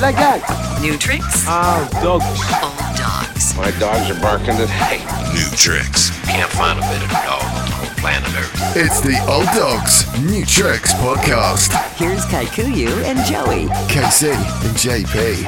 Like that. New tricks, Oh, dogs. old dogs. My dogs are barking today. New tricks. Can't find a better dog on the whole planet Earth. It's the Old Dogs New Tricks podcast. Here's Kaikuyu and Joey. KC and JP.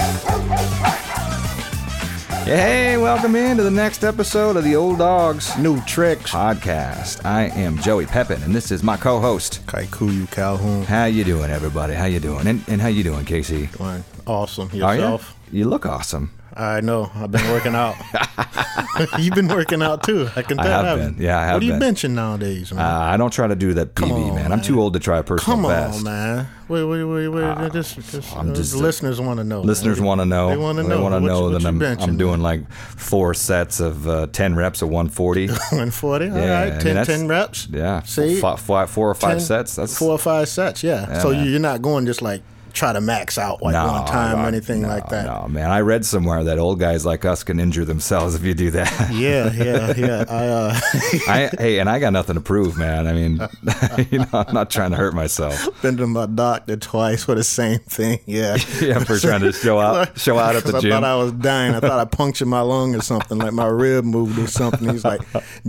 Hey, welcome into the next episode of the Old Dogs New Tricks podcast. I am Joey Pepin, and this is my co-host. Kaikuyu Calhoun. How you doing, everybody? How you doing? And, and how you doing, Casey? Doing awesome. Are you? Yourself? You look awesome. I know. I've been working out. You've been working out too. I can I tell. have haven't been. Yeah, I have been. What are you benching nowadays, man? Uh, I don't try to do that PB, on, man. I'm too old to try a personal best. Come best. on, man. Wait, wait, wait, wait. just, just, I'm uh, just- listeners want to know. Listeners want to know. They want to know. They want to know what that I'm, I'm doing like four sets of uh, 10 reps of 140. 140. All Yeah, I right, mean, 10, that's- 10 reps. Yeah. See, Fi- fi- four or five 10 sets. That's four or five sets. Yeah. Yeah, so man. you're not going just like try to max out like no, one time no, or anything no, like that. No, man. I read somewhere that old guys like us can injure themselves if you do that. Yeah, yeah, yeah. I, uh, I hey, and I got nothing to prove, man. I mean, you know, I'm not trying to hurt myself. been to my doctor twice for the same thing. Yeah. Yeah, for trying to show out, show out at the I gym. thought I was dying. I thought I punctured my lung or something, like my rib moved or something. He's like,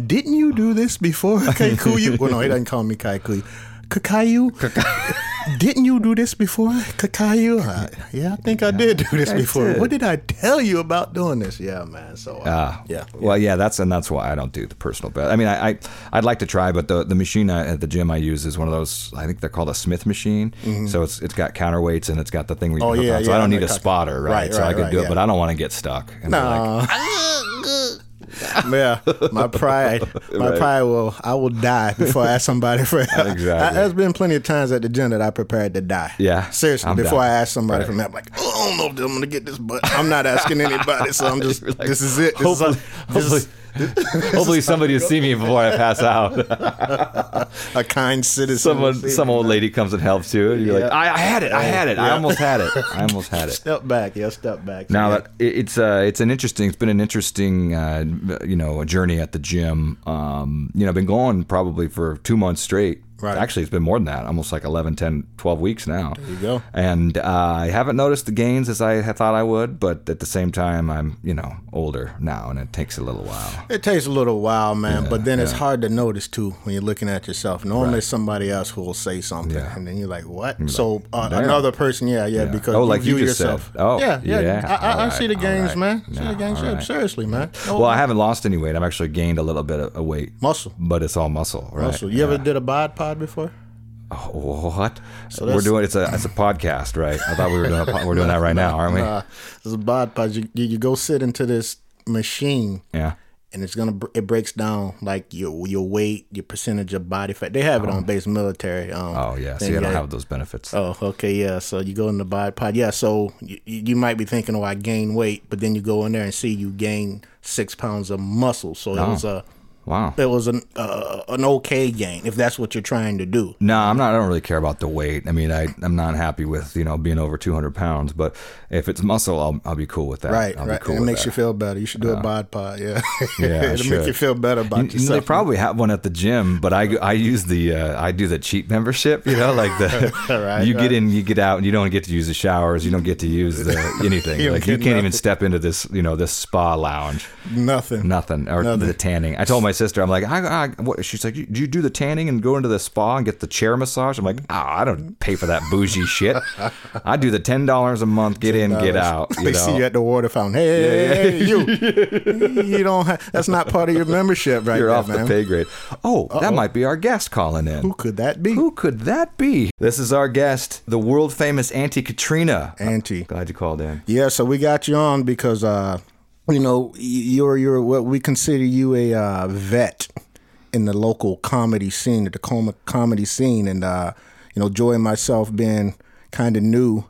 "Didn't you do this before, Kaikuyu?" Well, no, he doesn't call me Kaikuyu. Kakayu, didn't you do this before, Kakayu? Uh, yeah, I think I did do this before. did. What did I tell you about doing this? Yeah, man. So, uh, Ah, yeah. Well, yeah, that's and that's why I don't do the personal best. I mean, I, I I'd like to try, but the the machine I, at the gym I use is one of those. I think they're called a Smith machine. So it's it's got counterweights and it's got the thing where you Mm-hmm. Oh, yeah, on. So yeah, I don't need a spotter, right? Right, so I could right, do it, but I don't want to get stuck. And be like, No. yeah, my pride, my Right. pride will, I will die before I ask somebody for help. Exactly. I, there's been plenty of times at the gym that I prepared to die. Yeah, seriously. I'm before down. I ask somebody Right. for help, I'm like, oh, I don't know if I'm gonna get this, but I'm not asking anybody, so I'm just, Like, this is it. This hopefully, is a, this is hopefully, somebody will see me before I pass out. a kind citizen. Someone, some old lady comes and helps you. And you're like, I, I had it, I had it, I almost had it, I almost had it. Step back, yeah, step back. Now yeah. that it's uh, it's an interesting, it's been an interesting, uh, you know, journey at the gym. Um, you know, I've been going probably for two months straight. Right. Actually, it's been more than that, almost like 11, 10, 12 weeks now. There you go. And uh, I haven't noticed the gains as I thought I would, but at the same time, I'm, you know, older now, and it takes a little while. It takes a little while, man, Yeah, but then it's hard to notice too when you're looking at yourself. Normally, it's somebody else who will say something, Yeah. and then you're like, "What?" so uh, another person, yeah, yeah, Yeah. because Oh, like you view yourself. said. Oh, yeah, yeah. yeah. I, I, I see the gains, all man. right. See Yeah, the gains. right. Seriously, man. No, Well, I haven't lost any weight. I've actually gained a little bit of of weight. muscle. But it's all muscle, right? Muscle. You ever did a bod pod before? Oh, what? we're doing it's a it's a podcast, right? I thought we were doing po- we're doing that right now, aren't we? Uh, it's a bod pod. You, you go sit into this machine, yeah. and it's gonna it breaks down like your your weight, your percentage of body fat. They have it on base military. Um, Oh yeah. so you don't have those benefits. Oh, okay, yeah. So you go in the bod pod, yeah. So you, you might be thinking, "Oh, I gain weight," but then you go in there and see you gain six pounds of muscle. So it Oh. was a Wow. it was an uh, an okay gain if that's what you're trying to do. No, I'm not. I don't really care about the weight. I mean, I I'm not happy with you know being over 200 pounds. But if it's muscle, I'll I'll be cool with that. Right, I'll right. Cool it makes that. you feel better. You should do a bod pod, yeah. Yeah, it'll make you feel better about You- you know, they probably have one at the gym, but I, I use the uh, I do the cheap membership. You know, like the Right, you right. get in, you get out, and you don't get to use the showers. You don't get to use the anything. You like you can't even step into this you know this spa lounge. Nothing. Nothing or Nothing. the tanning. I told my sister, I'm like, I, I, what? she's like, do you do the tanning and go into the spa and get the chair massage? I'm like, oh, I don't pay for that bougie shit. I do the ten dollars a month, get in, get out. You they know? see you at the water fountain. Hey, hey, hey, you. you don't. Have, that's not part of your membership, right You're there, off man. the pay grade. Oh, that might be our guest calling in. Who could that be? Who could that be? This is our guest, the world famous Auntie Catrina. Auntie. Glad you called in. Yeah, so we got you on because uh, you know you're you're what we consider you a uh, vet in the local comedy scene, the Tacoma comedy scene, and uh, you know Joy and myself being kind of new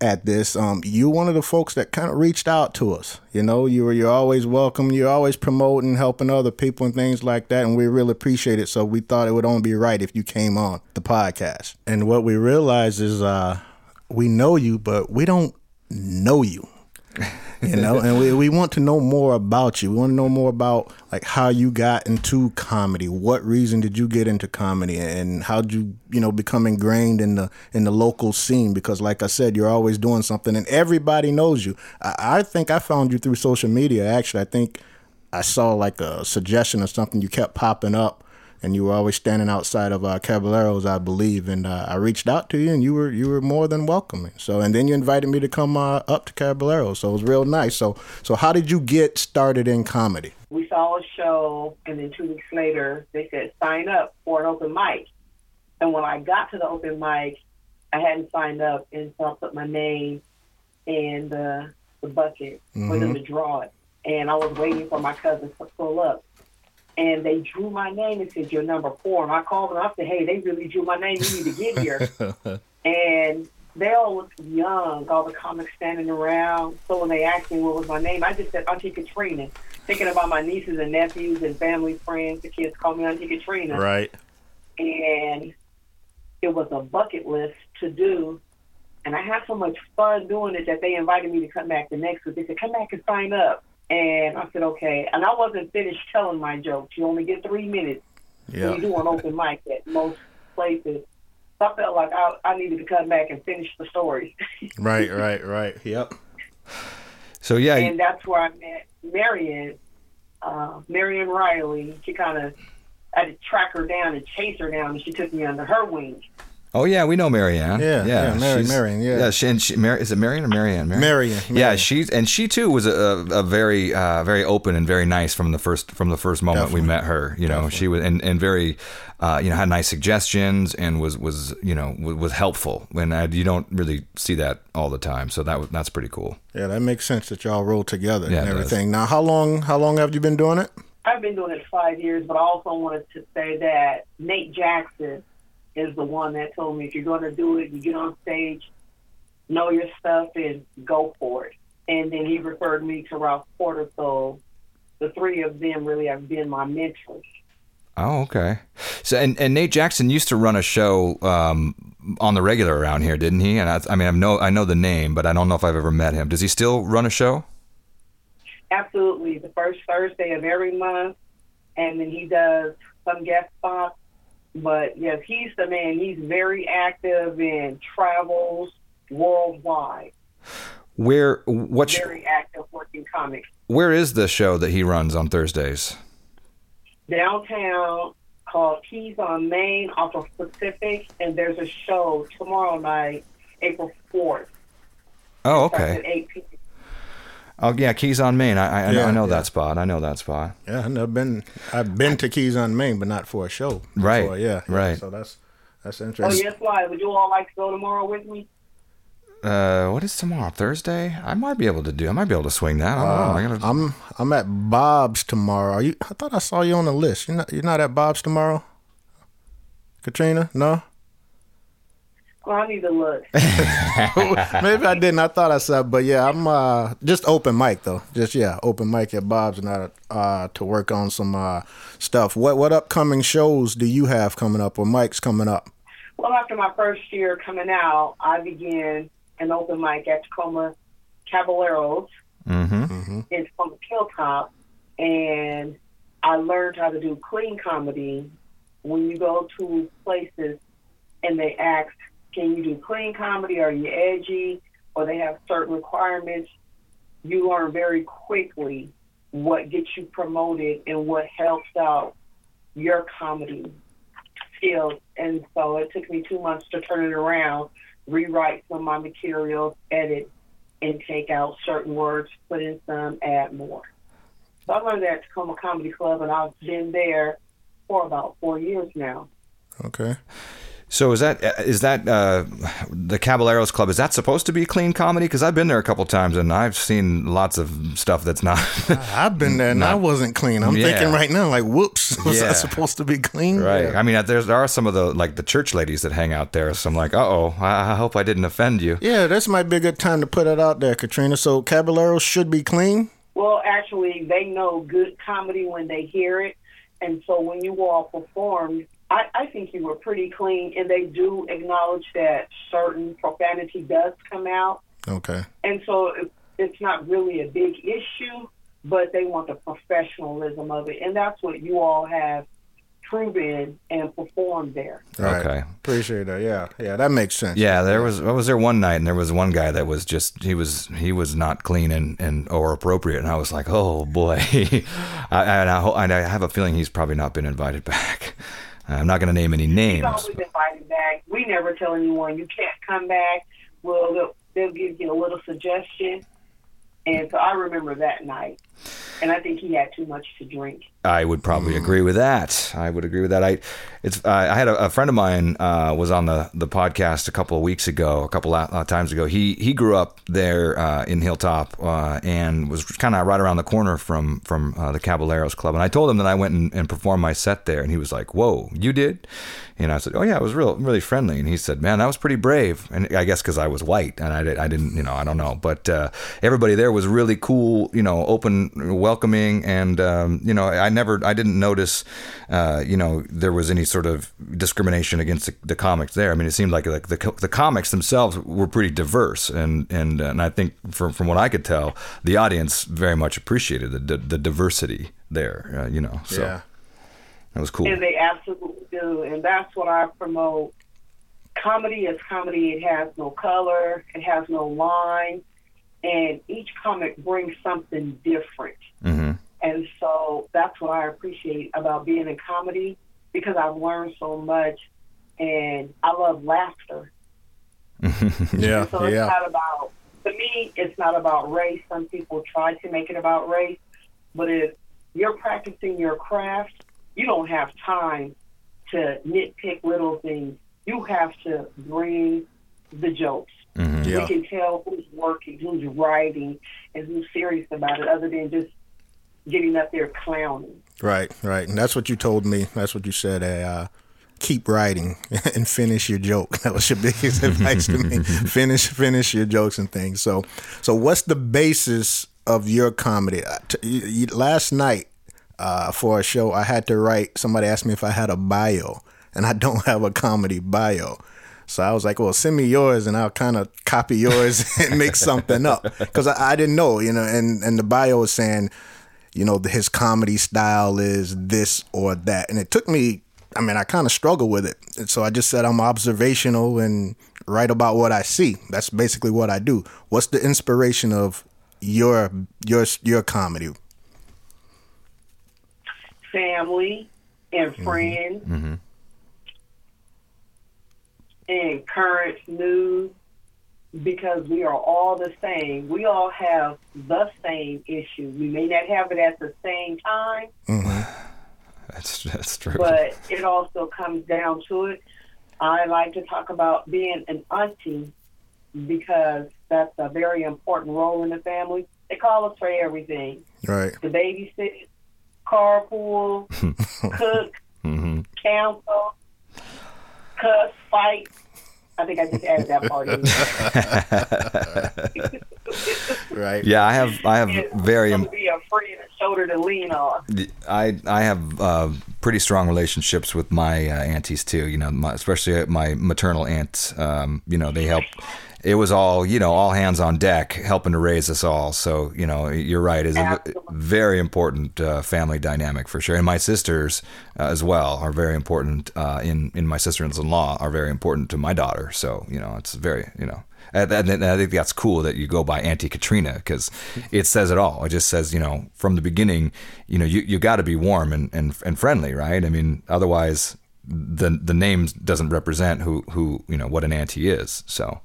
at this. Um, you're one of the folks that kind of reached out to us. You know, you're you're always welcome. You're always promoting, helping other people and things like that, and we really appreciate it. So we thought it would only be right if you came on the podcast. And what we realize is uh, we know you, but we don't know you. You know, and we, we want to know more about you. We want to know more about like how you got into comedy. What reason did you get into comedy, and how did you you know become ingrained in the in the local scene? Because like I said, you're always doing something, and everybody knows you. I, I think I found you through social media. Actually, I think I saw like a suggestion or something. You kept popping up, and you were always standing outside of uh, Caballeros, I believe. And uh, I reached out to you, and you were you were more than welcoming. So, and then you invited me to come uh, up to Caballeros, so it was real nice. So, so how did you get started in comedy? we saw a show, and then two weeks later, they said sign up for an open mic. And when I got to the open mic, I hadn't signed up, and so I put my name in the the bucket for them to draw it. And I was waiting for my cousins to pull up. And they drew my name and said, You're number four. And I called them. I said, Hey, they really drew my name. You need to get here. and they all looked young, all the comics standing around. So when they asked me what was my name, I just said Auntie Catrina, thinking about my nieces and nephews and family friends. The kids call me Auntie Catrina. Right. And it was a bucket list to do. And I had so much fun doing it that they invited me to come back the next week. They said, Come back and sign up. And I said, Okay. And I wasn't finished telling my jokes. You only get three minutes when Yeah. you do an open mic at most places. So I felt like I, I needed to come back and finish the story. Right. Right. Right. Yep. So yeah, and that's where I met Marion, uh, Marion Riley. She kind of, I had to track her down and chase her down, and she took me under her wing. Oh yeah, we know Marianne. Yeah, yeah, Mary- she's- Marianne, yeah. yeah. She, and she, Mar- is it Marianne or Marianne? Marianne, Yeah, Marianne. she's and she too was a, a very uh, very open and very nice from the first from the first moment we met her. You know, she was and, and very uh, you know had nice suggestions and was was you know was, was helpful. And uh, you don't really see that all the time, so that was that's pretty cool. Yeah, that makes sense that y'all roll together Yeah, and it does. everything. Now, how long? How long have you been doing it? I've been doing it five years, but I also wanted to say that Nate Jackson is the one that told me if you're going to do it, you get on stage, know your stuff, and go for it. And then he referred me to Ralph Porter, so the three of them really have been my mentors. Oh, okay. So and, and Nate Jackson used to run a show um, on the regular around here, didn't he? And I, I mean, I know I know the name, but I don't know if I've ever met him. Does he still run a show? Absolutely, the first Thursday of every month, and then he does some guest spots. But yes, he's the man. He's very active and travels worldwide. Where what Very active working comic. where is the show that he runs on Thursdays? downtown called Keys on Main off of Pacific, and there's a show tomorrow night, April 4th. Oh, okay. At 8 p.m. Oh, yeah, Keys on Main. I I, I know- Yeah, I know yeah. that spot. I know that spot. Yeah, I've never been. I've been to Keys on Main, but not for a show. Right, before, Yeah. yeah. right. So that's that's interesting. Oh, interesting. yes, why? Would you all like to go tomorrow with me? Uh, what is tomorrow? Thursday? I might be able to do. I might be able to swing that. I don't know. I gotta, Uh, I'm I'm at Bob's tomorrow. Are you? I thought I saw you on the list. You're not. You're not at Bob's tomorrow. Catrina, no. Well, I need to look. Maybe I didn't. I thought I saw, but yeah, I'm uh just open mic though. Just yeah, open mic at Bob's and uh, uh to work on some uh stuff. What what upcoming shows do you have coming up or mics coming up? well, after my first year coming out, I began an open mic at Tacoma Caballeros mm-hmm. in Tacoma Hilltop, and I learned how to do clean comedy. When you go to places and they ask, "Can you do clean comedy? Are you edgy?" or they have certain requirements, you learn very quickly what gets you promoted and what helps out your comedy skills. And so it took me two months to turn it around, rewrite some of my materials, edit, and take out certain words, put in some, add more. So I learned that at Tacoma Comedy Club, and I've been there for about four years now. Okay. So is that is that uh, the Caballeros Club? Is that supposed to be clean comedy? Because I've been there a couple times and I've seen lots of stuff that's not. I've been there and I wasn't clean. I'm Yeah. thinking right now, like, whoops, was Yeah. that supposed to be clean? Right. Yeah. I mean, there's there are some of the like the church ladies that hang out there. So I'm like, uh oh, I, I hope I didn't offend you. Yeah, this might be a good time to put it out there, Catrina. So Caballeros should be clean. Well, actually, they know good comedy when they hear it. And so when you all performed, I, I think you were pretty clean. And they do acknowledge that certain profanity does come out. Okay. And so it's not really a big issue, but they want the professionalism of it, and that's what you all have proven and performed there. Right. Okay. Appreciate that. Yeah. Yeah. That makes sense. Yeah, there was. I was there one night, and there was one guy that was just he was he was not clean and, and or appropriate, and I was like, oh boy, I, and I, and I have a feeling he's probably not been invited back. I'm not going to name any names. always invited back. We never tell anyone you can't come back. Well, they'll, they'll give you a little suggestion, and so I remember that night, and I think he had too much to drink. I would probably agree with that. I would agree with that. I, it's. Uh, I had a, a friend of mine uh, was on the, the podcast a couple of weeks ago, a couple of uh, times ago. He he grew up there uh, in Hilltop uh, and was kind of right around the corner from from uh, the Caballeros Club. And I told him that I went and, and performed my set there, and he was like, "Whoa, you did?" And I said, "Oh yeah, it was real really friendly." And he said, "Man, that was pretty brave." And I guess because I was white and I, did, I didn't, you know, I don't know, but uh, everybody there was really cool, you know, open, welcoming, and um, you know, I never, I didn't notice, uh, you know, there was any sort of discrimination against the, the comics there. I mean, it seemed like like the the comics themselves were pretty diverse, and and and I think from from what I could tell, the audience very much appreciated the the, the diversity there. Uh, you know, so Yeah. that was cool. And they absolutely do. And that's what I promote. Comedy is comedy. It has no color, it has no line, and each comic brings something different. hmm And so that's what I appreciate about being in comedy because I've learned so much and I love laughter. Yeah. So it's Yeah. not about, to me, it's not about race. Some people try to make it about race, but if you're practicing your craft, you don't have time to nitpick little things. You have to bring the jokes. Yeah. We can tell who's working, who's writing, and who's serious about it, other than just getting up there clowning. Right, right. And that's what you told me. That's what you said. Uh, keep writing and finish your joke. That was your biggest advice to me. Finish, finish your jokes and things. So, so what's the basis of your comedy? Uh, t- you- you- Last night uh, for a show, I had to write. Somebody asked me if I had a bio, and I don't have a comedy bio. So I was like, well, send me yours and I'll kind of copy yours and make something up. Because I, I didn't know, you know, and, and the bio was saying, you know, his comedy style is this or that. And it took me, I mean, I kind of struggled with it. And so I just said I'm observational and write about what I see. That's basically what I do. What's the inspiration of your your your comedy? family and mm-hmm. friends mm-hmm. And current news because we are all the same. We all have the same issue. We may not have it at the same time, That's that's true. but it also comes down to it. I like to talk about being an auntie because that's a very important role in the family. They call us for everything Right. the babysit, carpool, cook, hmm counsel, cuss, fight. I think I just added that part in. Right. Yeah, I have I have And very to be a friend, a shoulder to lean on. I I have uh, pretty strong relationships with my uh, aunties too. You know, my, especially my maternal aunts. Um, you know, they help. It was all you know, all hands on deck, helping to raise us all. So you know, you're right. It's a very important uh, family dynamic for sure. And my sisters uh, as well are very important. Uh, in in my sister-in-law are very important to my daughter. So you know, it's very you know. And and I think that's cool that you go by Auntie Catrina because it says it all. It just says, you know, from the beginning, you know, you, you got to be warm and, and, and friendly, right? I mean, otherwise, the the name doesn't represent who, who you know what an auntie is. So,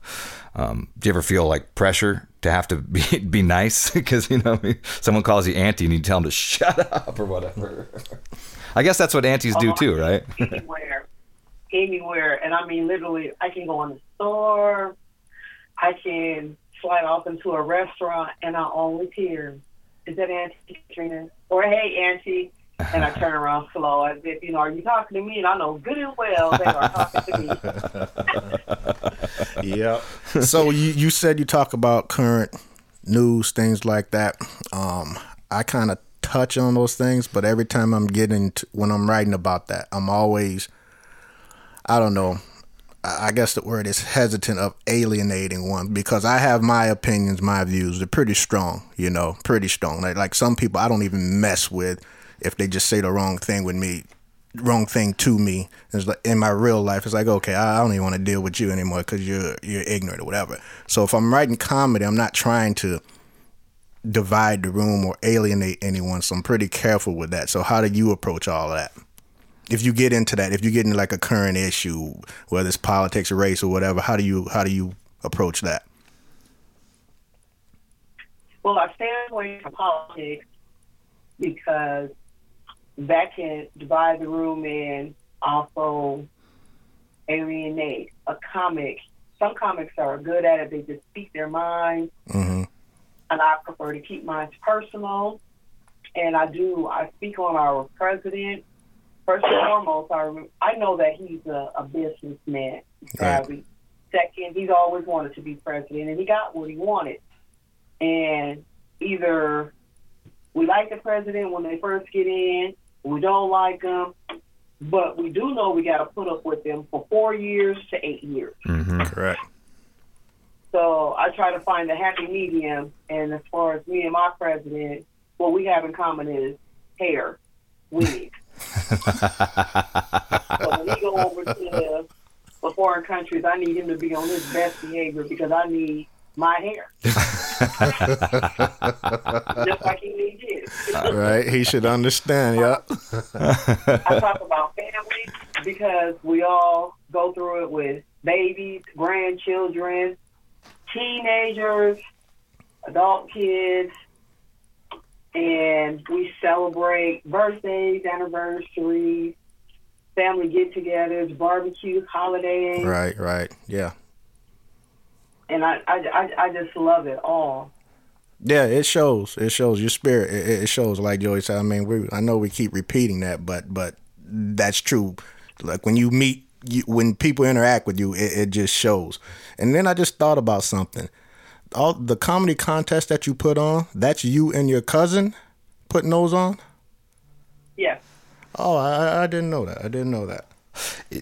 um, do you ever feel like pressure to have to be be nice because you know someone calls you auntie and you tell them to shut up or whatever? I guess that's what aunties do too, right? anywhere, anywhere. And I mean, literally, I can go in the store, I can slide off into a restaurant, and I only hear, "Is that Auntie Catrina?" or "Hey, Auntie." And I turn around slow as if, you know, are you talking to me? And I know good and well they are talking to me. Yep. so you you said you talk about current news, things like that. Um, I kind of touch on those things, but every time I'm getting to, when I'm writing about that, I'm always, I don't know, I guess the word is hesitant of alienating one because I have my opinions, my views. They're pretty strong, you know, pretty strong. Like like some people I don't even mess with if they just say the wrong thing with me, wrong thing to me. It's like in my real life, it's like okay, I don't even want to deal with you anymore because you're you're ignorant or whatever. So if I'm writing comedy, I'm not trying to divide the room or alienate anyone. So I'm pretty careful with that. So how do you approach all of that? If you get into that, if you get into like a current issue, whether it's politics or race or whatever, how do you how do you approach that? Well, I stay away from politics because that can divide the room and also alienate a comic. Some comics are good at it; they just speak their mind, hmm and I prefer to keep mine personal. And I do. I speak on our president. First and foremost, I, I know that he's a, a businessman. Right. Second, he's always wanted to be president, and he got what he wanted. And either we like the president when they first get in, we don't like them, but we do know we got to put up with them for four years to eight years. hmm Correct. So I try to find a happy medium. And as far as me and my president, what we have in common is hair, wig. so when he go over to the foreign countries, I need him to be on his best behavior because I need my hair. Just like he needs his. right. He should understand. Yeah. I talk about family because we all go through it with babies, grandchildren, teenagers, adult kids, and we celebrate birthdays, anniversaries, family get-togethers, barbecues, holidays, Right. Right. Yeah. And I, I, I, I just love it all. Yeah, it shows. It shows your spirit. It, it- shows, like Joey said. I mean, we I know we keep repeating that, but but that's true. Like when you meet, you, when people interact with you, it, it just shows. And then I just thought about something. All the comedy contest that you put on, that's you and your cousin putting those on. Yes. Oh, I, I didn't know that. I didn't know that.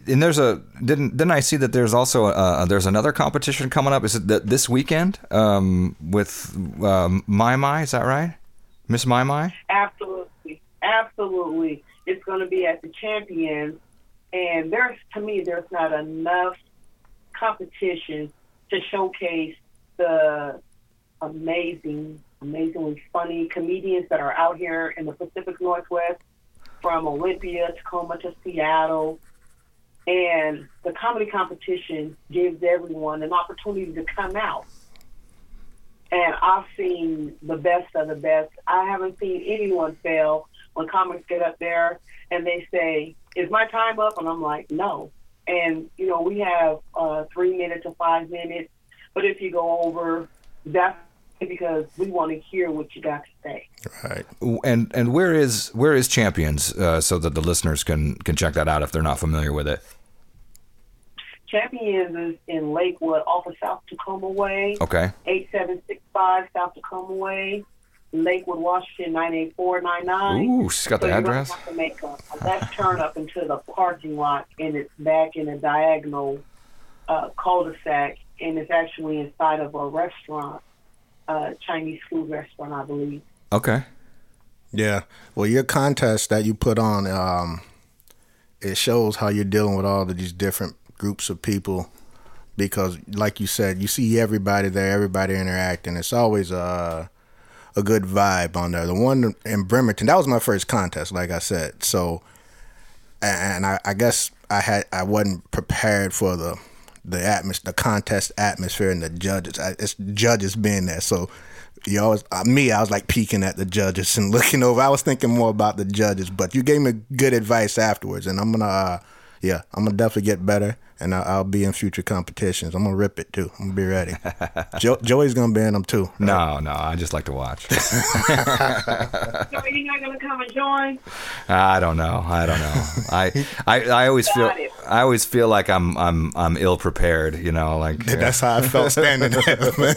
And there's a didn't didn't I see that there's also uh, there's another competition coming up? Is it that this weekend um, with um, My My? Is that right, Miss My My? Absolutely, absolutely. It's going to be at the Champions, and there's to me there's not enough competition to showcase the amazing, amazingly funny comedians that are out here in the Pacific Northwest, from Olympia, Tacoma to Seattle. And the comedy competition gives everyone an opportunity to come out and I've seen the best of the best. I haven't seen anyone fail when comics get up there and they say, "Is my time up?" And I'm like, "No." And you know, we have uh, three minutes to five minutes, but if you go over, that's because we want to hear what you got to say. Right. And and where is where is Champions uh, so that the listeners can can check that out if they're not familiar with it? Champions is in Lakewood, off of South Tacoma Way, Okay. eight seven six five South Tacoma Way, Lakewood, Washington nine eight four nine nine. Ooh, she's got the So you're address. have to make a, a left turn up into the parking lot, and it's back in a diagonal uh, cul-de-sac, and it's actually inside of a restaurant, uh, Chinese food restaurant, I believe. Okay. Yeah. Well, your contest that you put on, um, it shows how you're dealing with all of these different groups of people. Because, like you said, you see everybody there, everybody interacting. It's always a a good vibe on there. The one in Bremerton, that was my first contest, like I said. So, and I, I guess I had I wasn't prepared for the the atmos the contest atmosphere and the judges. I, it's judges being there, so you always uh, me. I was like peeking at the judges and looking over. I was thinking more about the judges, but you gave me good advice afterwards, and I'm gonna uh, yeah, I'm gonna definitely get better, and I'll, I'll be in future competitions. I'm gonna rip it too. I'm gonna be ready. jo- Joey's gonna be in them too. No, no, I just like to watch. So are you not going to come and join? I don't know. I don't know. I, I, I always feel it. I always feel like I'm I'm I'm ill prepared. You know, like That's how I felt standing there, man.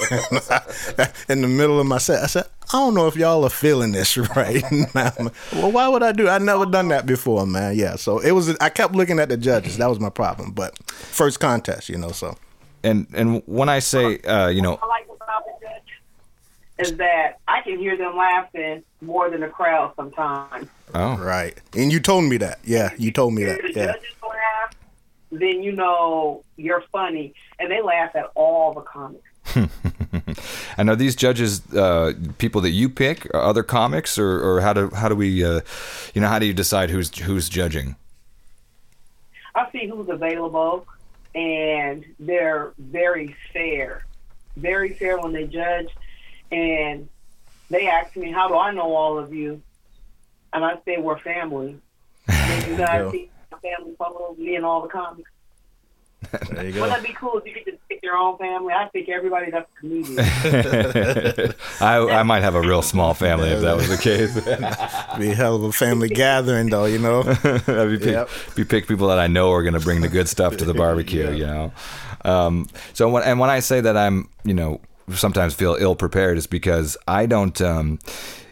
in the middle of my set. I said, I don't know if y'all are feeling this right now. well, why would I do? I never done that before, man. Yeah, so it was. I kept looking at the judges. That was my problem. But first contest, you know. So And and when I say uh, you know I like about the judge is that I can hear them laughing more than the crowd sometimes. oh right, and you told me that. Yeah, you told me that. Yeah, laugh, then you know you're funny, and they laugh at all the comics. and are these judges uh, people that you pick, other comics, or, or how do how do we uh, you know how do you decide who's who's judging? I see who's available, and they're very fair, very fair when they judge. And they ask me, "How do I know all of you?" And I say, "We're family." And you guys see my family photos, me and all the comics. There you Wouldn't that be cool if you could just pick your own family? I think everybody that's a comedian. I I might have a real small family if that was the case. Be a hell of a family gathering, though. You know. I'd be, pick, Yep. be pick people that I know are going to bring the good stuff to the barbecue. You know, um, so when and when I say that I'm you know sometimes feel ill prepared is because I don't. Um,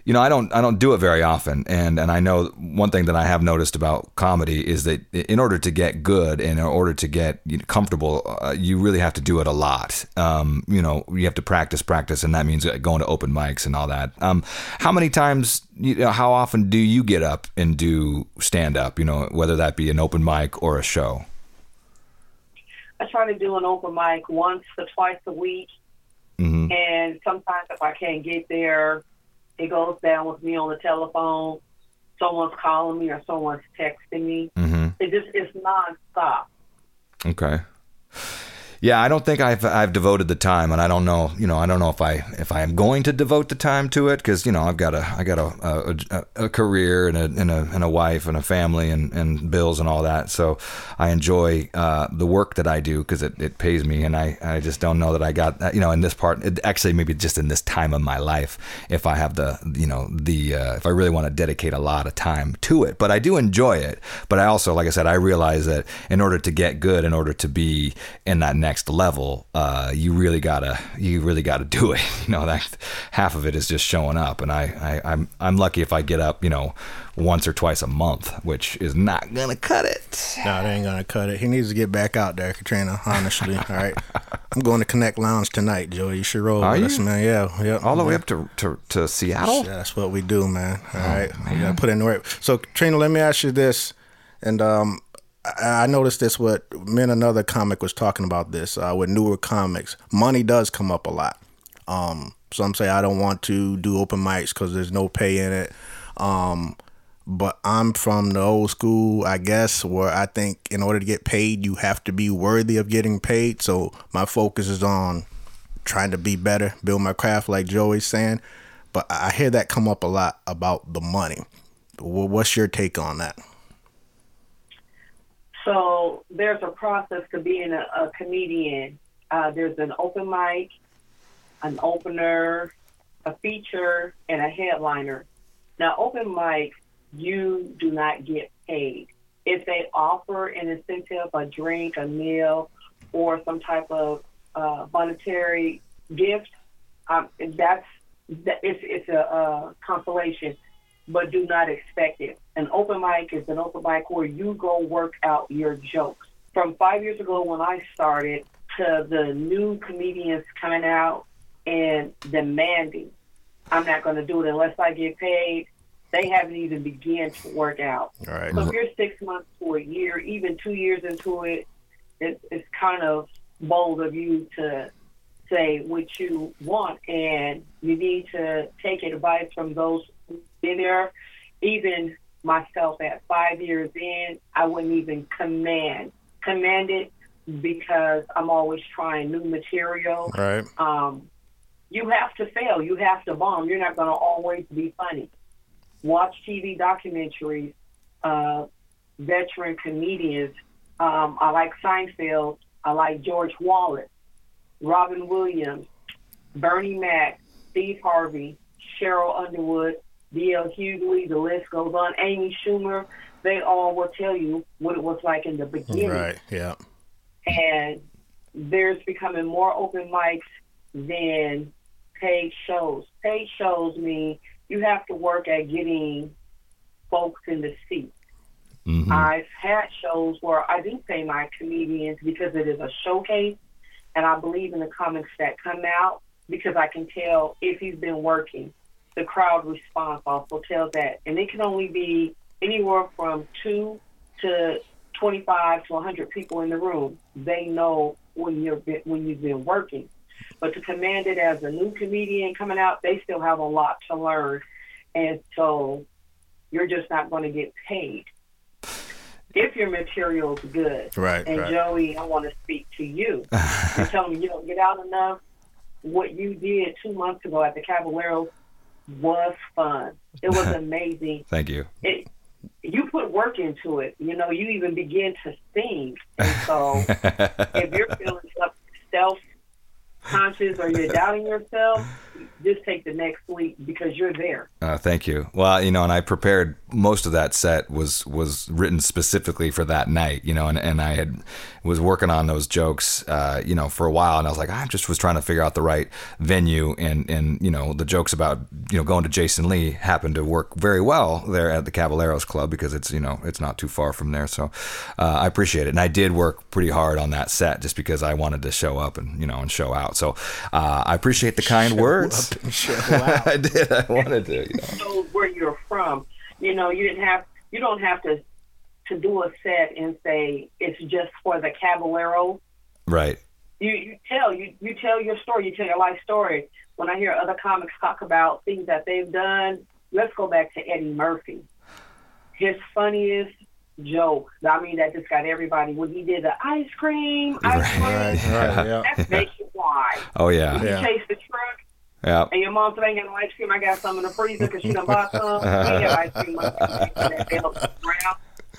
you know, I don't I don't do it very often, and and I know one thing that I have noticed about comedy is that in order to get good and in order to get comfortable, uh, you really have to do it a lot. Um, you know, you have to practice, practice, and that means going to open mics and all that. Um, how many times, you know, how often do you get up and do stand up? You know, whether that be an open mic or a show. I try to do an open mic once or twice a week, hmm and sometimes if I can't get there, it goes down with me on the telephone. Someone's calling me or someone's texting me. hmm It just it's nonstop. Okay. Yeah, I don't think I've I've devoted the time, and I don't know, you know, I don't know if I if I am going to devote the time to it because you know I've got a I got a a, a career and a, and a and a wife and a family and, and bills and all that. So I enjoy uh, the work that I do because it, it pays me, and I, I just don't know that I got uh, you know in this part it, actually maybe just in this time of my life if I have the you know the uh, if I really want to dedicate a lot of time to it. But I do enjoy it. But I also like I said I realize that in order to get good, in order to be in that next level, uh, you really gotta you really gotta do it. You know that half of it is just showing up, and I, I I'm I'm lucky if I get up you know once or twice a month, which is not gonna cut it. No, they ain't gonna cut it. He needs to get back out there, Catrina. Honestly, all right. I'm going to Connect Lounge tonight, Joey. You should roll Are with you? us, man. Yeah, yeah. All the way up to to, to Seattle. Yeah, that's what we do, man. All right, we gotta put in the work. So, Catrina, let me ask you this, and um, I, noticed this. What me and another comic was talking about this uh, with newer comics. Money does come up a lot. Um, some say I don't want to do open mics because there's no pay in it. Um, but I'm from the old school, I guess, where I think in order to get paid, you have to be worthy of getting paid. So my focus is on trying to be better, build my craft, like Joey's saying. But I hear that come up a lot about the money. What's your take on that? So there's a process to being a, a comedian. Uh, there's an open mic, an opener, a feature, and a headliner. Now, open mic, you do not get paid. If they offer an incentive, a drink, a meal, or some type of uh, monetary gift, um, that's that, it's it's a, uh consolation, but do not expect it. An open mic is an open mic where you go work out your jokes. From five years ago when I started to the new comedians coming out and demanding, I'm not going to do it unless I get paid. They haven't even begun to work out. All right. So if you're six months to a year, even two years into it, it it's kind of bold of you to say what you want, and you need to take advice from those who've been there. Even myself, at five years in, I wouldn't even command command it because I'm always trying new material right. um, you have to fail. You have to bomb. You're not going to always be funny. Watch TV documentaries, uh, veteran comedians. Um, I like Seinfeld. I like George Wallace, Robin Williams, Bernie Mac, Steve Harvey, Sheryl Underwood, D.L. Hughley. The list goes on. Amy Schumer. They all will tell you what it was like in the beginning Right. Yeah. and there's becoming more open mics than paid shows. Paid shows mean you have to work at getting folks in the seat. Mm-hmm. I've had shows where I do pay my comedians because it is a showcase, and I believe in the comics that come out because I can tell if he's been working. The crowd response also tells that, and it can only be anywhere from two to twenty-five to hundred people in the room. They know when you're when you've been working, but to command it as a new comedian coming out, they still have a lot to learn, and so you're just not going to get paid if your material's good. Right, And right. Joey, I want to speak to you. You're telling me you don't get out enough. What you did two months ago at the Caballero was fun. It was amazing. Thank you. It, you put work into it. You know, you even begin to sing. And so if you're feeling self conscious or you're doubting yourself, just take the next week because you're there. Uh, thank you. Well, you know, and I prepared most of that set was was written specifically for that night. You know, and, and I had was working on those jokes, uh, you know, for a while, and I was like, I just was trying to figure out the right venue, and and you know, the jokes about you know going to Jason Lee happened to work very well there at the Caballeros Club because it's you know it's not too far from there. So uh, I appreciate it, and I did work pretty hard on that set just because I wanted to show up and you know and show out. So uh, I appreciate the kind words. I did. I wanted to. You know. know where you're from. You know, you didn't have you don't have to to do a set and say it's just for the Caballero. Right. You you tell you you tell your story. You tell your life story. When I hear other comics talk about things that they've done, let's go back to Eddie Murphy. His funniest joke. I mean, that just got everybody when he did the ice cream, ice cream. Right, right, yeah. That's nationwide. Oh yeah. Yeah. You chase the truck. Yeah. And your mom said, I ain't got no ice cream. I got some in the freezer because she done bought some. Ice cream. That they help us.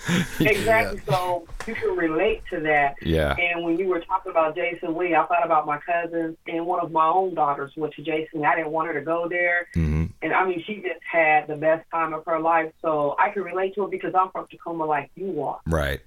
Exactly. So you can relate to that. Yeah. And when you were talking about Jason Lee, I thought about my cousins and one of my own daughters went to Jason. I didn't want her to go there. hmm And I mean, she just had the best time of her life. So I can relate to it because I'm from Tacoma like you are. Right.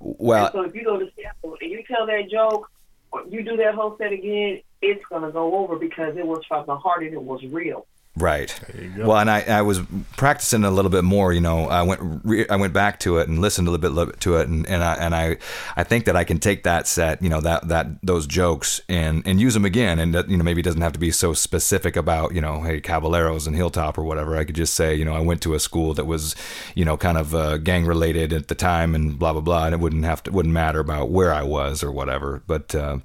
And Well, so if you go to Seattle and you tell that joke, or you do that whole set again, it's going to go over because it was from the heart and it was real. Right. Well, and I, I was practicing a little bit more. You know, I went re- I went back to it and listened a little bit li- to it, and, and I and I I think that I can take that set, you know, that that those jokes and and use them again, and that, you know maybe it doesn't have to be so specific about you know hey Caballeros and Hilltop or whatever. I could just say you know I went to a school that was you know kind of uh, gang related at the time and blah blah blah, and it wouldn't have to wouldn't matter about where I was or whatever. But uh,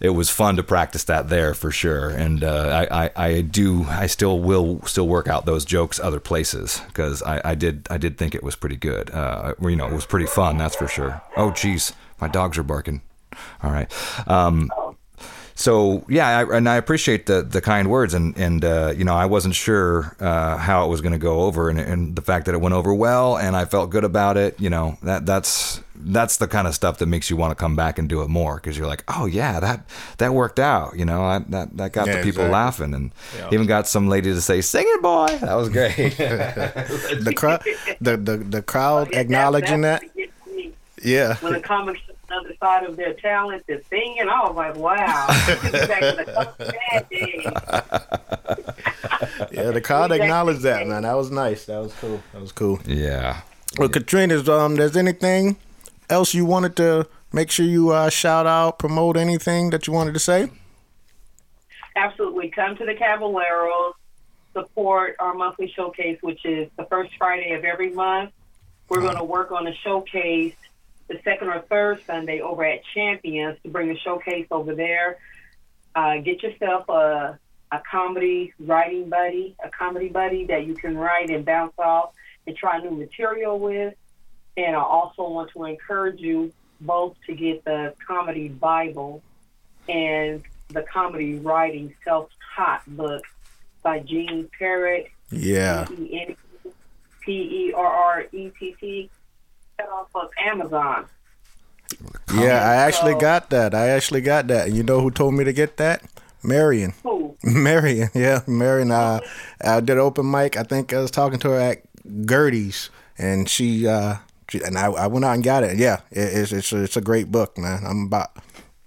it was fun to practice that there for sure, and uh, I, I I do I still will still work out those jokes other places because I, I did I did think it was pretty good. Uh, you know, it was pretty fun, that's for sure. Oh, geez, my dogs are barking. All right. Um, so yeah, I, and I appreciate the the kind words, and and uh, you know I wasn't sure uh, how it was going to go over, and, and the fact that it went over well, and I felt good about it. You know that that's that's the kind of stuff that makes you want to come back and do it more because you're like, oh yeah, that that worked out. You know, I, that that got Yeah, the people exactly. laughing, and even got some lady to say, "Sing it, boy." That was great. The crowd, the, the the crowd acknowledging that. that's what gets me. Yeah. When the comics on the other side of their talent is singing, I was like, wow. This is back in the bad days. Yeah, the crowd acknowledged that, man. That was nice. That was cool. That was cool. yeah. Well, Catrina, um, there's anything else you wanted to make sure you uh, shout out, promote anything that you wanted to say? Absolutely. Come to the Caballeros, support our monthly showcase, which is the first Friday of every month. We're going to work on a showcase the second or third Sunday over at Champions to bring a showcase over there. Uh, get yourself a, a comedy writing buddy, a comedy buddy that you can write and bounce off and try new material with. And I also want to encourage you both to get the comedy Bible and the comedy writing self-taught book by Gene Perret, Yeah. P-E-N- P-E-R-R-E-T-T, that off of Amazon. Yeah, I actually So- got that. I actually got that. And you know who told me to get that? Marion. Cool. Marion, yeah, Marion. Uh, I did open mic. I think I was talking to her at Gertie's, and she, uh, she and I, I went out and got it. Yeah, it, it's it's a, it's a great book, man. I'm about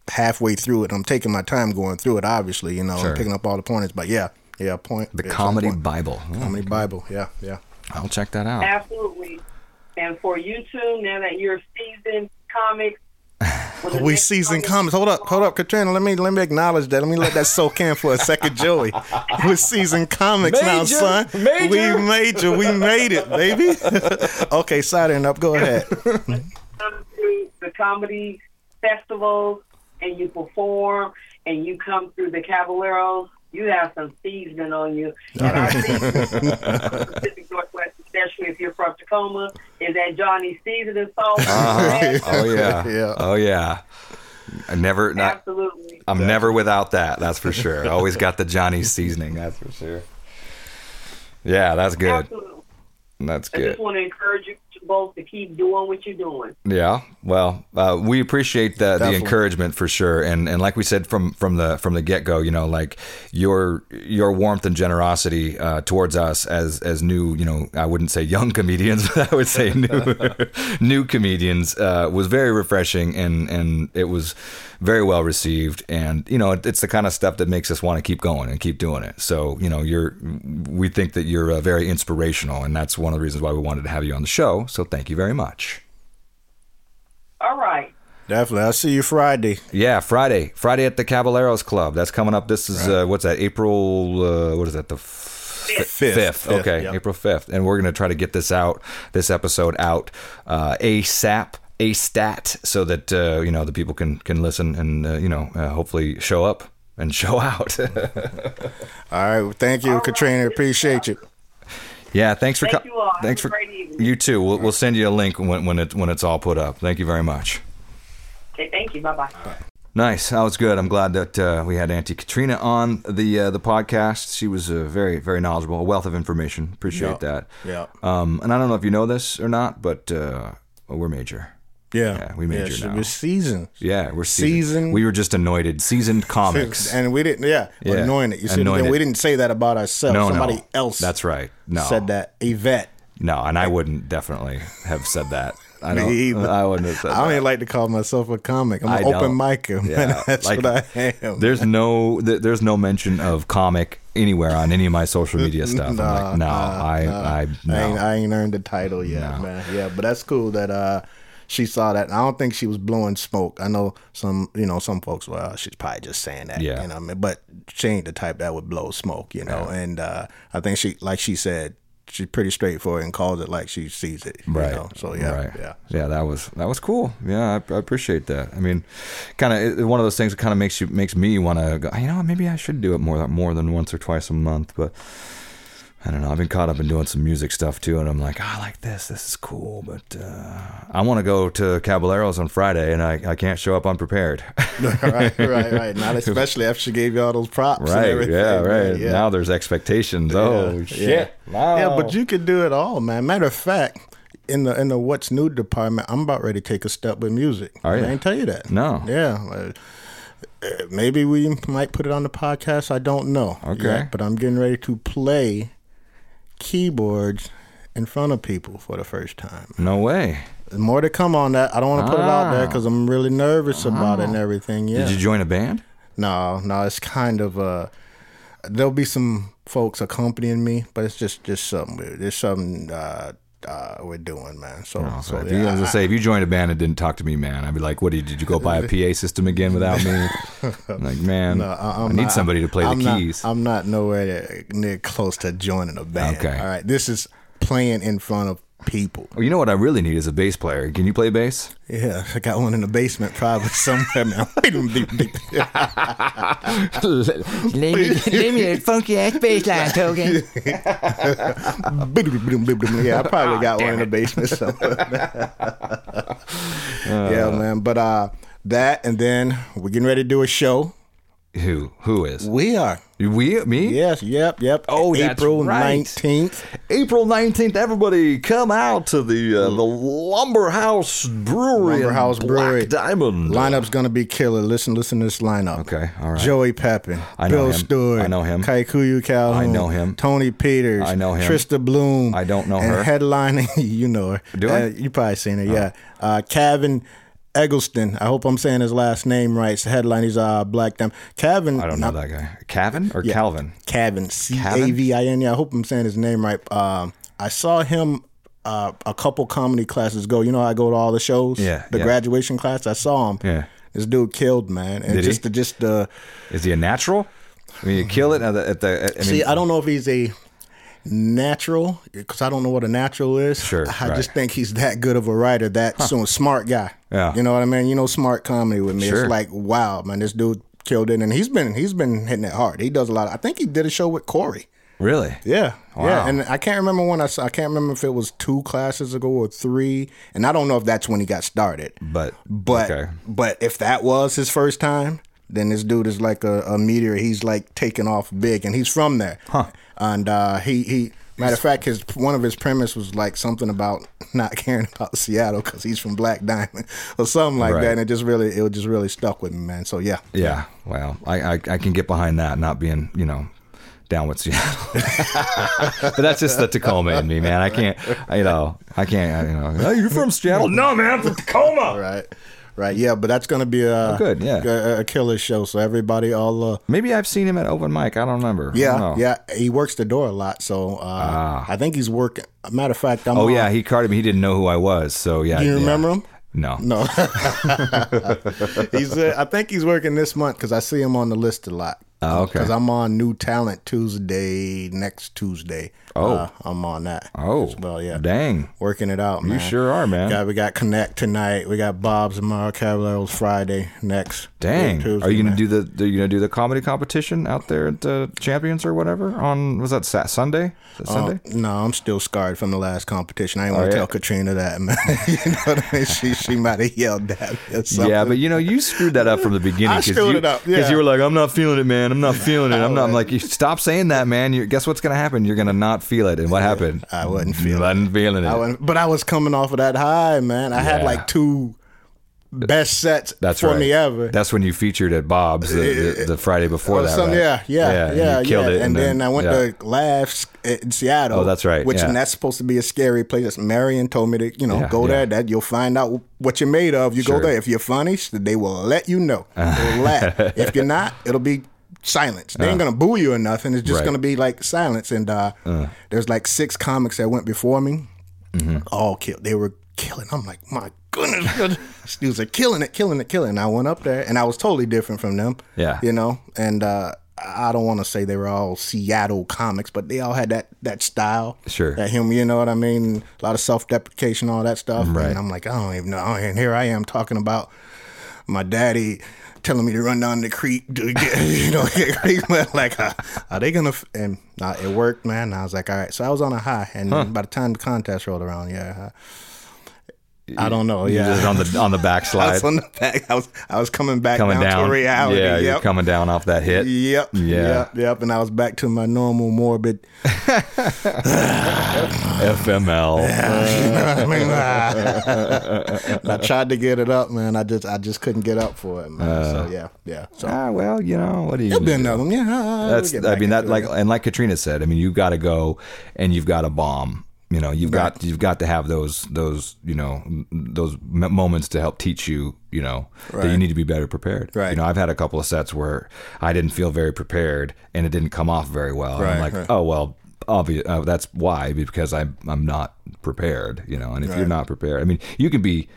halfway through it. I'm taking my time going through it. Obviously, you know, Sure. I'm picking up all the pointers. But yeah, yeah, point The Comedy point. Bible. Oh, comedy mm. Bible. Yeah, yeah. I'll check that out. Absolutely. And for you two, now that you're seasoned comics, when the We next seasoned comic- comments. Hold up, hold up, Catrina. Let me let me acknowledge that. Let me let that soak in for a second, Joey. We're seasoned comics now, son. major. We major. We made it, baby. okay, signing up. Go ahead. come through the comedy festivals and you perform and you come through the Caballeros, you have some seasoning on you. And our seasoning, Pacific Northwest, especially if you're from Tacoma, is that Johnny seasoning salt. Uh-huh. Oh yeah. Yeah. Oh yeah. I never not Absolutely. I'm never without that, that's for sure. I always got the Johnny seasoning, that's for sure. Yeah, that's good. Absolutely. That's I good. just want to encourage you both to keep doing what you're doing. Yeah, well, uh, we appreciate the, the encouragement for sure, and and like we said from from the from the get go, you know, like your your warmth and generosity uh, towards us as as new, you know, I wouldn't say young comedians, but I would say new new comedians uh, was very refreshing, and and it was very well received, and you know, it, it's the kind of stuff that makes us want to keep going and keep doing it. So you know, you're we think that you're uh, very inspirational, and that's one of the reasons why we wanted to have you on the show. So thank you very much. All right. Definitely. I'll see you Friday. Yeah, Friday. Friday at the Caballeros Club. That's coming up. This is uh, what's that? April. Uh, what is that? The f- Fifth. fifth. Fifth, Okay, yep. April fifth, and we're gonna try to get this out, this episode out uh, ASAP, a stat, so that uh, you know the people can can listen and uh, you know uh, hopefully show up and show out. All right. well, Thank you, Catrina. Appreciate you. Yeah, thanks for Thank co- you all. Have Thanks a for great evening. you too. We'll, we'll send you a link when when it when it's all put up. Thank you very much. Okay, thank you. Bye bye. Nice. That was good. I'm glad that uh, we had Auntie Catrina on the uh, the podcast. She was uh, very very knowledgeable, a wealth of information. Appreciate Yeah. that. Yeah. Um, and I don't know if you know this or not, but uh, well, we're major. Yeah. Yeah, we made yeah, now. We're seasoned. Yeah, we're seasoned. Seasoned. We were just anointed, seasoned comics. And we didn't, yeah, Yeah. anointed. You see, Anointed. we didn't say that about ourselves. no, Somebody no. else That's right. No, said that. A vet. No, and I wouldn't definitely have said that. I Me don't. either. I wouldn't have said I don't that. even like to call myself a comic. I'm I an open micer. Yeah. That's like, what I am. There's no th- there's no mention of comic anywhere on any of my social media stuff. I'm like, no, I I no. I ain't, I ain't earned the title yet, No. man. Yeah, but that's cool that uh, she saw that. And I don't think she was blowing smoke. I know some, you know, some folks. Well, she's probably just saying that. Yeah. You know, I mean, but she ain't the type that would blow smoke. You know, and uh, I think she, like she said, she's pretty straightforward and calls it like she sees it. you right. know? So yeah, right. yeah. yeah. That was that was cool. Yeah, I, I appreciate that. I mean, kind of one of those things that kind of makes you makes me want to go. You know, maybe I should do it more more than once or twice a month, but. I don't know. I've been caught up in doing some music stuff too, and I'm like, "Oh, I like this. This is cool, but uh, I want to go to Caballeros on Friday, and I, I can't show up unprepared. right, right, right. Not especially after she gave you all those props. and right? Yeah, right. Yeah. Now there's expectations. Oh shit! Yeah. Yeah, but you could do it all, man. Matter of fact, in the in the what's new department, I'm about ready to take a step with music. Are I ya? ain't tell you that. No. Yeah. uh, uh, maybe we might put it on the podcast. I don't know. Okay. yet, but I'm getting ready to play keyboards in front of people for the first time. No way. More to come on that. I don't want to put it out there Ah. because I'm really nervous about it and everything. Yeah. Did you join a band? No, no, it's kind of uh there'll be some folks accompanying me, but it's just just something There's It's something uh, uh we're doing, man. So, Oh, so if you, yeah, as I say, if you joined a band and didn't talk to me, man, I'd be like, "What did, did you go buy a PA system again without me?" I'm like, man, no, I, I'm need not- somebody to play I'm the not- keys. I'm not nowhere near close to joining a band. Okay. all right. This is playing in front of people. well, you know what I really need is a bass player. Can you play bass? Yeah, I got one in the basement probably somewhere, man. Beep, beep, beep. Let me, let me that funky ass bass line, Token. yeah, I probably got one in the basement somewhere. yeah, man. But uh, that, and then we're getting ready to do a show. Who? Who is? We are. We? Me? Yes, yep, yep. Oh, April right. 19th. April 19th, everybody come out to the uh, the Lumber House Brewery. Lumber House Black Brewery. Diamond. Lineup's to be killer. Listen, listen to this lineup. Okay, all right. Joey Pepin. I know Bill him. Stewart. I know him. Kaikuyu Calhoun. I know him. Tony Peters. I know him. Trista Bloom. I don't know and her. headlining, you know her. Do I? Uh, you probably seen her, yeah. Uh, Kevin Eggleston. I hope I'm saying his last name right. It's the headline. He's uh Black Them. Kevin. I don't know that guy. Kevin or Calvin? Kevin. C A V I N. Yeah, I hope I'm saying his name right. Um, I saw him uh, a couple comedy classes ago. You know, I go to all the shows. Yeah, The yeah. graduation class. I saw him. Yeah. This dude killed man, and Did he? just the just the. Is he a natural? I mean, you kill it at the. At the I mean, See, I don't know if he's a natural because I don't know what a natural is. Sure, I right. just think he's that good of a writer, that so smart guy. Yeah. you know what I mean. You know, smart comedy with me. Sure. It's like wow, man, this dude killed it, and he's been he's been hitting it hard. He does a lot. I think he did a show with Corey. really. Yeah, Wow. yeah, and I can't remember when I saw, I can't remember if it was two classes ago or three, and I don't know if that's when he got started. But But okay. but if that was his first time, then this dude is like a, a meteor. He's like taking off big, and he's from there. Huh. And uh, he he matter of fact, his one of his premise was like something about not caring about Seattle because he's from Black Diamond or something like Right. that. And it just really it just really stuck with me, man. So yeah, Yeah. Well, I, I I can get behind that, not being you know down with Seattle. but that's just the Tacoma in me, man. I can't. You know. I can't. You know. You're from Seattle? No, man. I'm from Tacoma. right. Right, yeah, but that's gonna be a Oh, good, yeah. a, a killer show. So everybody, all uh, Maybe I've seen him at open mic. I don't remember. Yeah, don't yeah. He works the door a lot, so uh, I think he's working. Matter of fact, I'm. Ah. Oh on- yeah, he carded me. He didn't know who I was. So yeah. Do you yeah. remember him? No. No, he's. Uh, I think he's working this month because I see him on the list a lot. Oh, okay. Because I'm on New Talent Tuesday next Tuesday. Oh. Uh, I'm on that. Oh. well, yeah. Dang. Working it out, man. You sure are, man. Got, we got Connect tonight. We got Bob's tomorrow. Caballeros Friday next. Dang. Tuesday, Are you gonna man. do the? Are you gonna do the comedy competition out there at the Champions or whatever on? Was that Sat- Sunday? That Sunday? Uh, no, I'm still scarred from the last competition. I ain't want Oh, to yeah? tell Catrina that, man. you know what I mean? She she might have yelled at me or something. Yeah, but you know, you screwed that up from the beginning. I screwed you, it up, Because yeah. you were like, I'm not feeling it, man. I'm not feeling it. I'm not. I'm like, you stop saying that, man. You guess what's going to happen? You're going to not feel it. And what happened? I wasn't feeling wasn't feeling it. I wasn't, but I was coming off of that high, man. I had like two best sets That's for right. me ever. That's when you featured at Bob's the, the, the Friday before oh, that. some- right? Yeah, yeah, yeah, and yeah. killed it. And, then, I went yeah. to Laughs in Seattle. Oh, that's right, Which yeah. and that's supposed to be a scary place. Marion told me to, you know, Yeah, go yeah. there. That you'll find out what you're made of. You Sure. go there. If you're funny, they will let you know. They'll laugh. If you're not, it'll be silence. They ain't gonna boo you or nothing. It's just Uh. Right. gonna be like silence. And uh, there's like six comics that went before me. Mm-hmm. All killed. They were killing. I'm like, my goodness, these dudes are killing it, killing it, killing. it. And I went up there, and I was totally different from them. Yeah. you know, and uh, I don't want to say they were all Seattle comics, but they all had that that style. Sure. that humor, You know what I mean? A lot of self deprecation, all that stuff. Right. And I'm like, I don't even know. And here I am talking about my daddy. Telling me to run down the creek, to get, you know, get creek. man. Like, uh, are they gonna? F-? And uh, it worked, man. I was like, all right. So I was on a high, and by the time the contest rolled around, yeah, I, I don't know. Yeah, just on the on the I backslide, was on the back. I was I was coming back coming down, down. to reality. Yeah, you're coming down off that hit. Yep. Yeah. Yep. Yep. And I was back to my normal morbid. FML. You I? I tried to get it up, man. I just I just couldn't get up for it, man. so yeah, yeah. So Ah, well, you know what do you? there'll be another one. Yeah. we'll That's. I mean that like it. and like Catrina said. I mean you got to go and you've got to bomb. You know you've got you've got to have those those you know those m- moments to help teach you you know that you need to be better prepared. Right. You know I've had a couple of sets where I didn't feel very prepared and it didn't come off very well. And I'm like right. oh well. Obvious. Uh, that's why because I'm I'm not prepared, you know. And if you're not prepared, I mean, you can be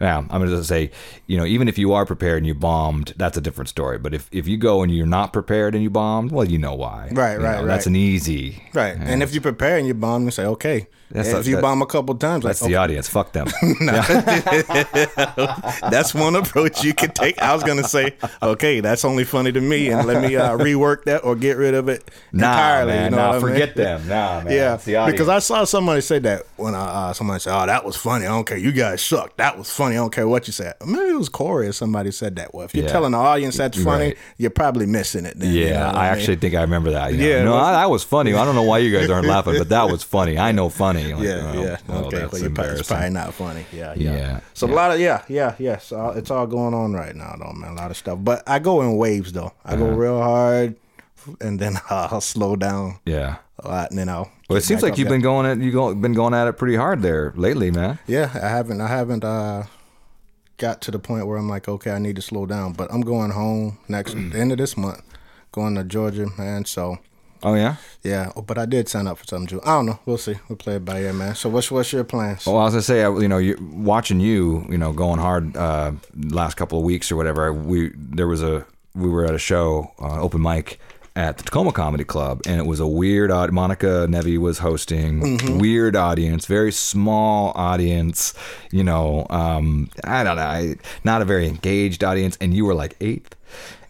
now, I'm going to say, you know, even if you are prepared and you bombed, that's a different story. But if, if you go and you're not prepared and you bombed, well, you know why. Right, You right, know, That's an easy. Right. And if you prepare and you bomb, you say, okay. That's if you that- bomb a couple times, like, That's the audience. Fuck them. That's one approach you could take. I was gonna say, okay, that's only funny to me, and let me uh, rework that or get rid of it nah, entirely. man. you know nah, I mean? forget them. Nah, man. Yeah, because I saw somebody say that when I, uh, somebody said, "Oh, that was funny." I don't care. You guys suck. That was funny. I don't care what you said. Maybe it was Corey or somebody said that. Well, if you're Yeah. telling the audience that's funny, Right. you're probably missing it. Then, Yeah, you know I mean? actually think I remember that. you know. Yeah, no, I, that was funny. I don't know why you guys aren't laughing, but that was funny. I know funny. Like, Yeah, oh, yeah. well, okay, that's well, probably, it's probably not funny. Yeah, yeah. Yeah, So a lot of yeah, yeah, yeah. So it's all going on right now, though, man. A lot of stuff, but I go in waves, though. I Uh-huh. go real hard, and then I'll slow down Yeah. a lot, and then I'll. Well, it seems like you've there. been going at you go, been going at it pretty hard there lately, man. Yeah, I haven't. I haven't. uh got to the point where I'm like, okay, I need to slow down. But I'm going home next the end of this month, going to Georgia, man. So Oh yeah. yeah, oh, but I did sign up for something. I don't know. We'll see. We'll play it by ear, man. So what's what's your plans? Well, as I was gonna say, I- you know, you, watching you, you know, going hard uh, last couple of weeks or whatever. We there was a we were at a show, uh, open mic at the Tacoma Comedy Club, and it was a weird. Odd, Monica Nevi was hosting. Weird audience, very small audience. You know, um, I don't know, I, not a very engaged audience, and you were like eighth.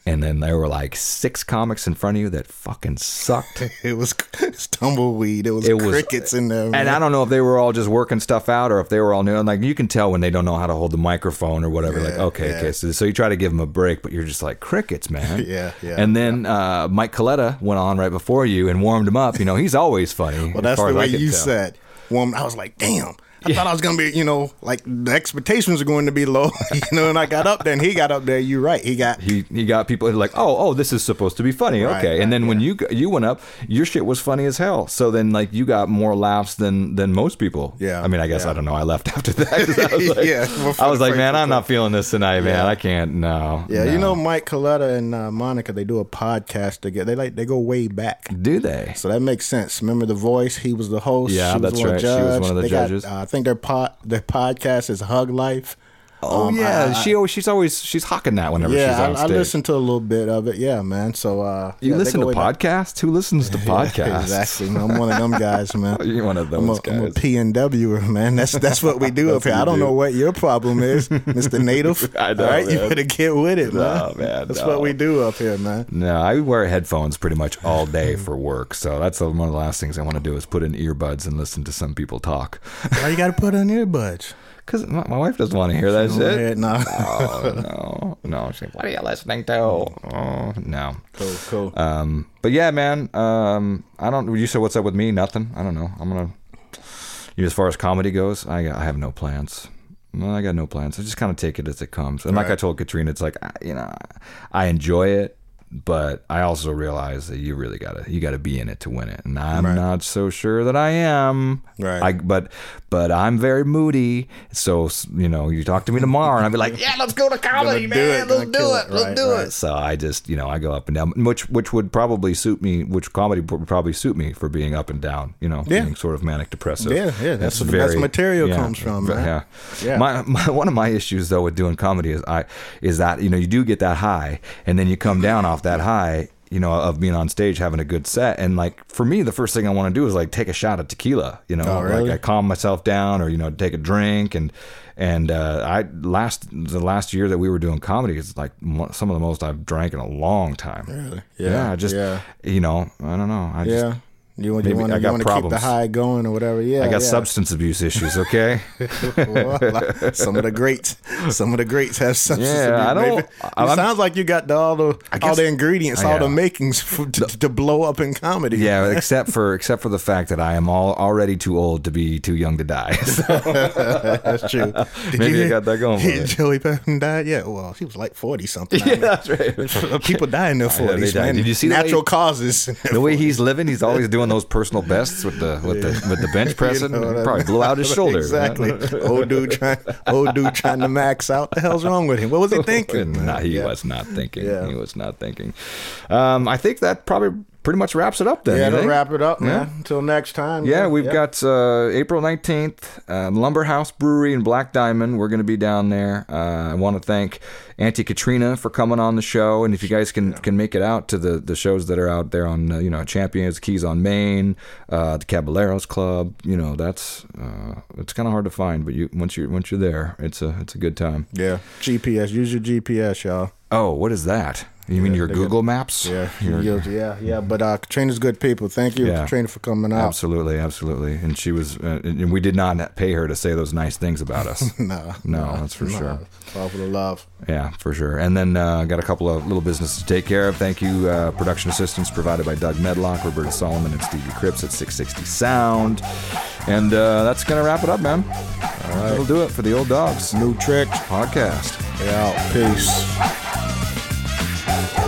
And then there were like six comics in front of you that fucking sucked. It was tumbleweed. It was It was- crickets in there. And. I don't know if they were all just working stuff out or if they were all new. And like you can tell when they don't know how to hold the microphone or whatever. like, okay, yeah. okay. So, so you try to give them a break, but you're just like crickets, man. Yeah, yeah, And then uh, Mike Coletta went on right before you and warmed him up. You know, he's always funny. Well, that's the way you tell. said. Well, I was like, damn. I thought I was gonna be, you know, like the expectations are going to be low, you know. And I got up there, and he got up there. You're right. He got He, he got people like, oh, oh, this is supposed to be funny, Right, okay. right, and then when you you went up, your shit was funny as hell. So then like you got more laughs than than most people. Yeah, I mean, I guess yeah. I don't know. I left after that. I was like, Yeah, well, I was like, man, I'm not feeling this tonight, man. Yeah. I can't. No. Yeah, no. you know Mike Coletta and uh, Monica, they do a podcast together. They like they go way back. Do they? So that makes sense. Remember the voice? He was the host. Yeah, she that's one right. She was one of the They got, judges. uh, I think their pod, their podcast is Hug Life. Oh Um, yeah, I- I- she always she's always she's hawking that whenever she's Yeah, on I, I stage. listened to a little bit of it. Yeah, man. So uh, you yeah, listen to back. podcasts? Who listens to podcasts? exactly. I'm one of them guys, man. You're one of I'm a, those I'm a guys. PNWer, man. That's that's what we do up here. I don't do. know what your problem is, Mr. Native. I know, All right, you man. better get with it, man. No, man, That's no. what we do up here, man. No, I wear headphones pretty much all day for work. So that's one of the last things I want to do is put in earbuds and listen to some people talk. Why you got to put on earbuds? Because my, my wife doesn't want to hear that shit. nah. Oh no, no. She's like, what are you listening to? Oh no. Cool, cool. Um, but yeah, man. Um, I don't. You said what's up with me? Nothing. I don't know. I'm gonna. You as far as comedy goes, I, got, I have no plans. No, I got no plans. I just kind of take it as it comes. And like I told Catrina, it's like I- you know, I enjoy it, but I also realize that you really gotta you gotta be in it to win it, and I'm Right. not so sure that I am. Right. I but but I'm very moody. So you know, you talk to me tomorrow, and I'll be like, yeah, let's go to comedy, Gonna do man. it, let's do it. it. Let's Right, do right. it. So I just, you know, I go up and down, which which would probably suit me. Which comedy would probably suit me for being up and down. You know, Yeah. being sort of manic depressive. Yeah, yeah, that's where the best material comes from, man. Yeah, Yeah. My, my one of my issues though with doing comedy is I is that you know you do get that high and then you come down off that high. You know, of being on stage having a good set, and like for me, the first thing I want to do is like take a shot of tequila. You know, Oh, really? like I calm myself down, or you know, take a drink, and and uh, I last the last year that we were doing comedy is like some of the most I've drank in a long time. Really? Yeah, Yeah, I just yeah. you know, I don't know. I Yeah. just You want maybe you want I you got want to keep the high going or whatever. Yeah, I got yeah. substance abuse issues. Okay. Well, some of the greats, some of the greats have substance Yeah, abuse. I don't- Maybe- it sounds like you got the, all the all the ingredients, all the makings for, to, to blow up in comedy. Yeah, except for except for the fact that I am all already too old to be too young to die. that's true. Did Maybe I got that going for me. Joey Patton died. Yeah, well, he was like forty something. yeah, that's right. People die in their forties, man. Did you see the way- natural causes? The way he's living, he's always doing those personal bests with the with the with the bench pressing. You know what I Probably mean? blew out his shoulder. Exactly. old dude trying, old dude trying to max out. The hell's wrong with him? What was he thinking? nah, he Yeah. was not thinking. Yeah. He was not thinking. Um, I think that probably pretty much wraps it up then. Yeah, to wrap it up, Yeah. man. Until next time. Yeah, we've got uh, April 19th, uh, Lumber House Brewery in Black Diamond. We're going to be down there. Uh, I want to thank Auntie Catrina for coming on the show. And if you guys can, can make it out to the, the shows that are out there on, uh, you know, Champions, Keys on Main, uh, the Caballeros Club, you know, that's, uh, it's kind of hard to find, but you, once you're, once you're there, it's a, it's a good time. Yeah. GPS. Use your GPS, y'all. Oh, what is that? You mean your Google Maps? Yeah. Yeah, yeah, yeah. But uh, Catrina's good people. Thank you, Yeah. Catrina, for coming out. Absolutely, absolutely. And she was, uh, and we did not pay her to say those nice things about us. No, No, that's for sure. It's all for the love. Yeah, for sure. And then uh, got a couple of little businesses to take care of. Thank you, uh, production assistance provided by Doug Medlock, Roberta Solomon, and Stevie Cripps at 660 Sound. And uh, that's going to wrap it up, man. All right. That'll do it for the Old Dogs New tricks. podcast. Yeah. Peace. Hey, hey.